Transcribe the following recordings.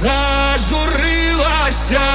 Зажурилася,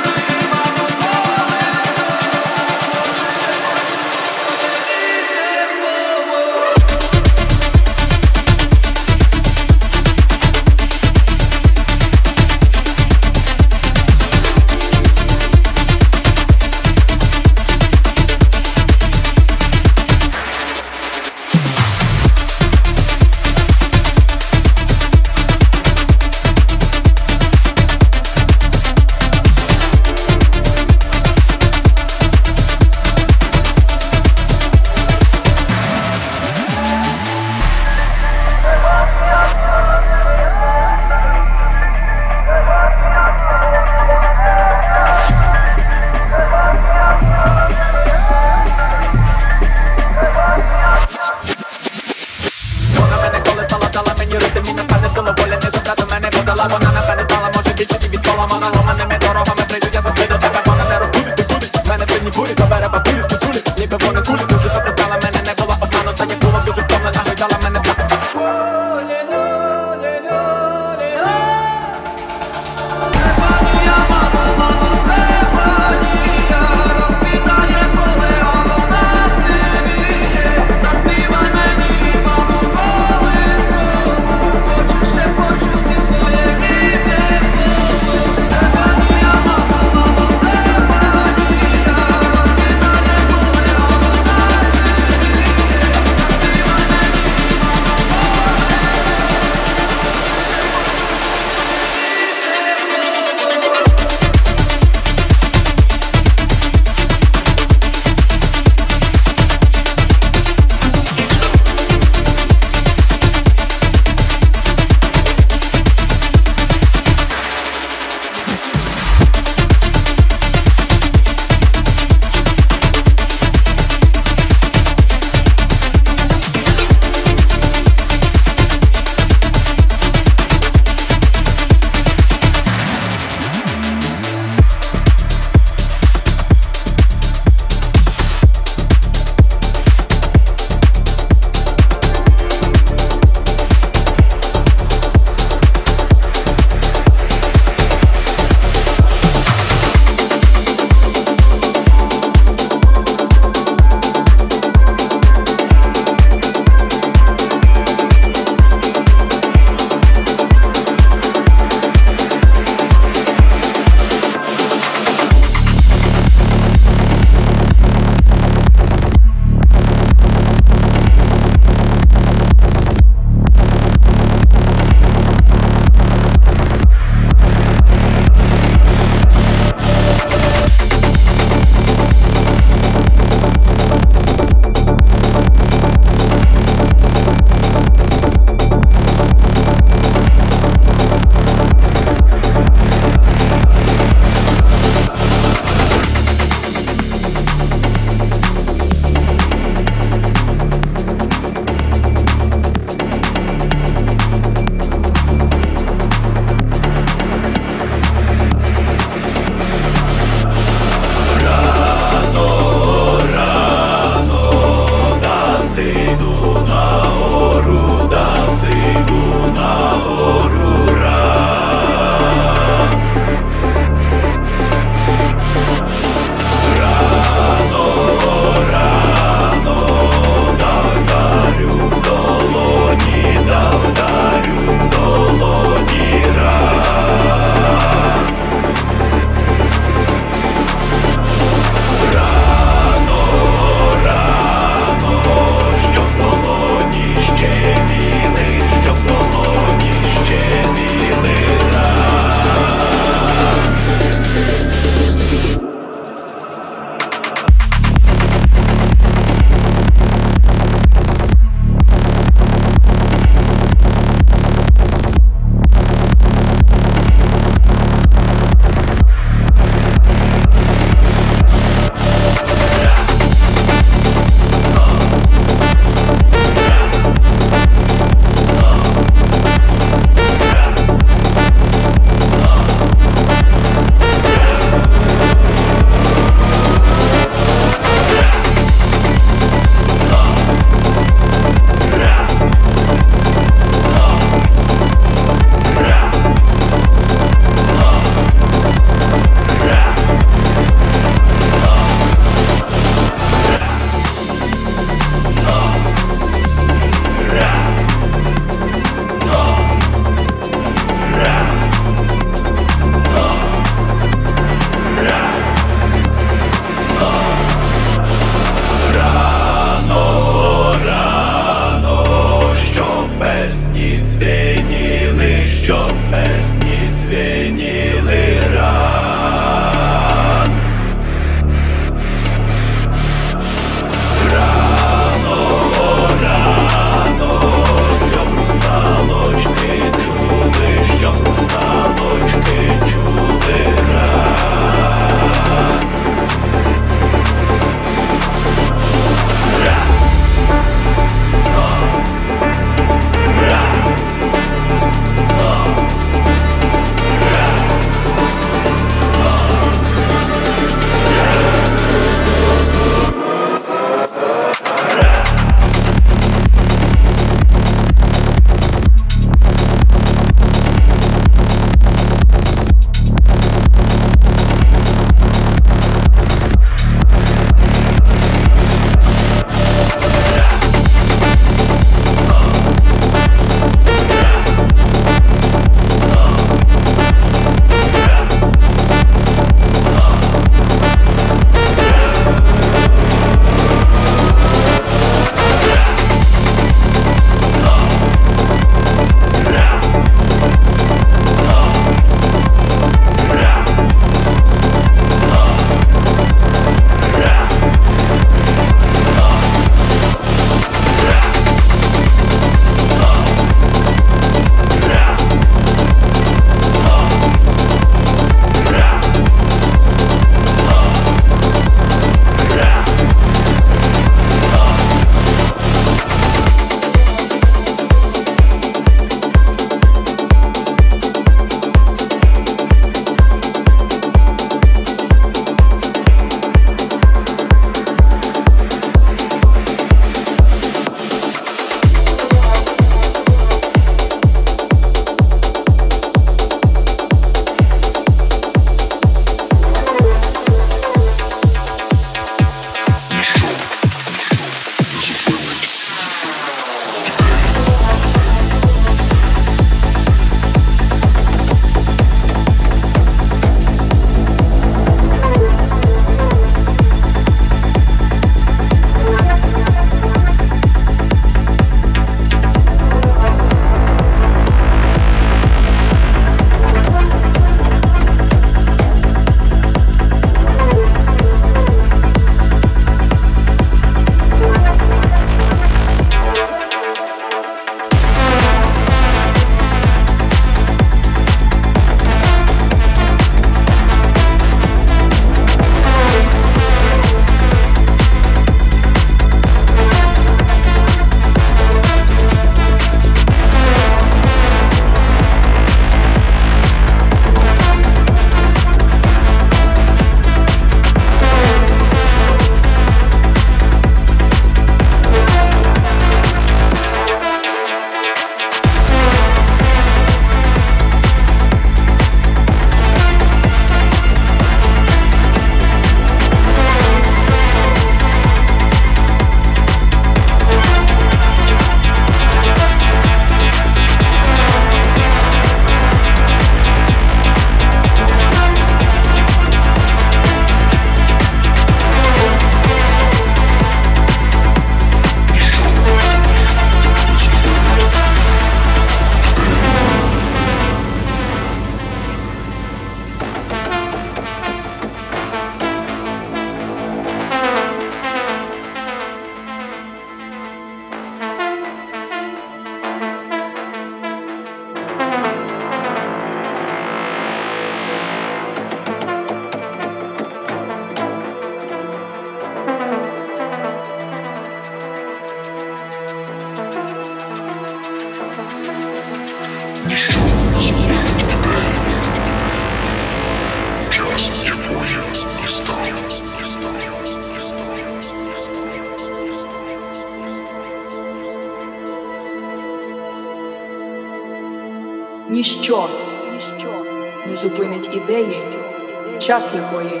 ідеї, час якої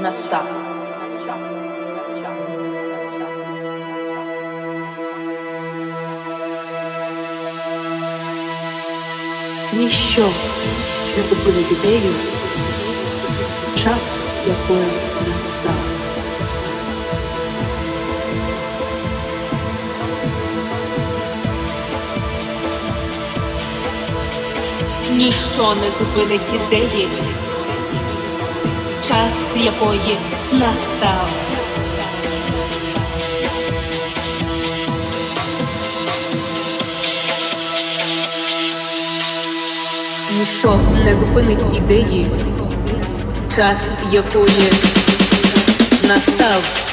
настав. Ніщо не зупинить ідею, час якої настав. Ніщо не зупинить ідеї, час якої настав. Ніщо не зупинить ідеї, час якої настав.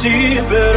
see the